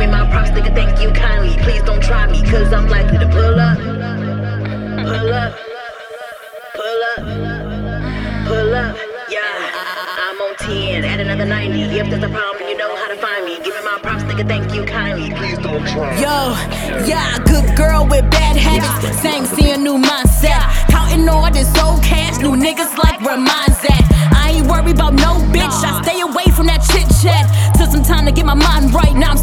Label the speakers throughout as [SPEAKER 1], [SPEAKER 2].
[SPEAKER 1] me my props, nigga, thank you kindly. Please don't try me, cause I'm likely to pull up. Pull up. Pull up. Pull up. Yeah, I'm on 10, add another 90. If there's a
[SPEAKER 2] problem,
[SPEAKER 1] you know
[SPEAKER 2] how to find me. Give me my props, nigga, thank you kindly.
[SPEAKER 1] Please
[SPEAKER 3] don't try
[SPEAKER 2] me. Yo, yeah, good girl with bad habits. Same, see a new mindset. Counting all this old cash, new niggas like where mine's at. I ain't worried about no bitch, I stay away from that chit chat. Took some time to get my mind right, now I'm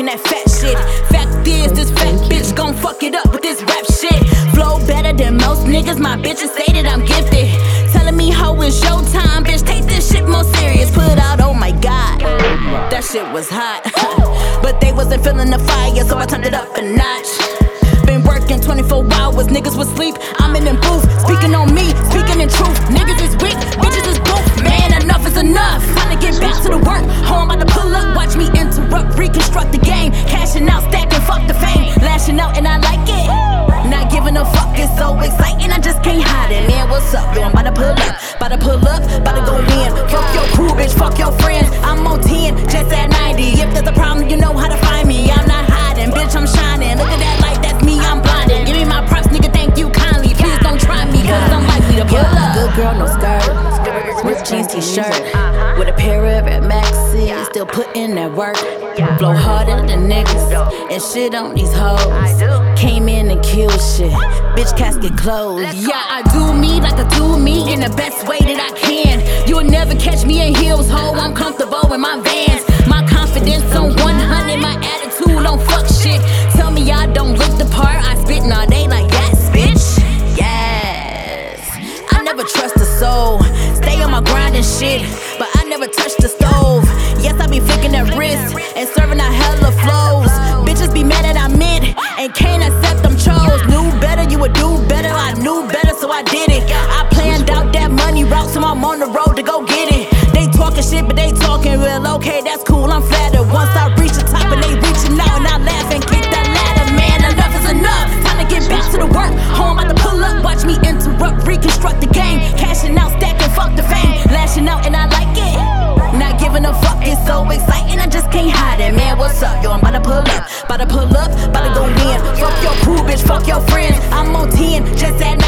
[SPEAKER 2] talking that fat shit. Fact is, this fat bitch gon' fuck it up with this rap shit. Flow better than most niggas, my bitches say that I'm gifted. Telling me how it's showtime, bitch, take this shit more serious. Put out, oh my god, that shit was hot. but they wasn't feeling the fire, so I turned it up a notch. About to pull up, about to go in. Fuck your crew, bitch, fuck your friends. I'm on 10, just at 90. If there's a problem, you know how to find me. I'm not hiding, bitch, I'm shining. Look at that light, that's me, I'm blinded. Give me my props, nigga, thank you kindly. Please don't try me, cause I'm likely to pull up. Good girl, no skirt. Ripped jeans t-shirt. Uh-huh. With a pair of Air Maxes, still putting that work. Blow harder than niggas. And shit on these hoes. Came in and killed shit. Bitch casket closed. Yeah, I do me like I do me in the best way that I can. You'll never catch me in heels, ho. I'm comfortable in my vans. Serving out hella flows. Bitches be mad that I meant and can't accept them chose. Knew better, you would do better. I knew better, so I did it. I planned out that money route, so I'm on the road to go get it. They talking shit, but they talking real. Okay, that's cool, I'm flattered. Bout to pull up, bout to go in. Fuck your crew, bitch, fuck your friends. I'm on 10, just that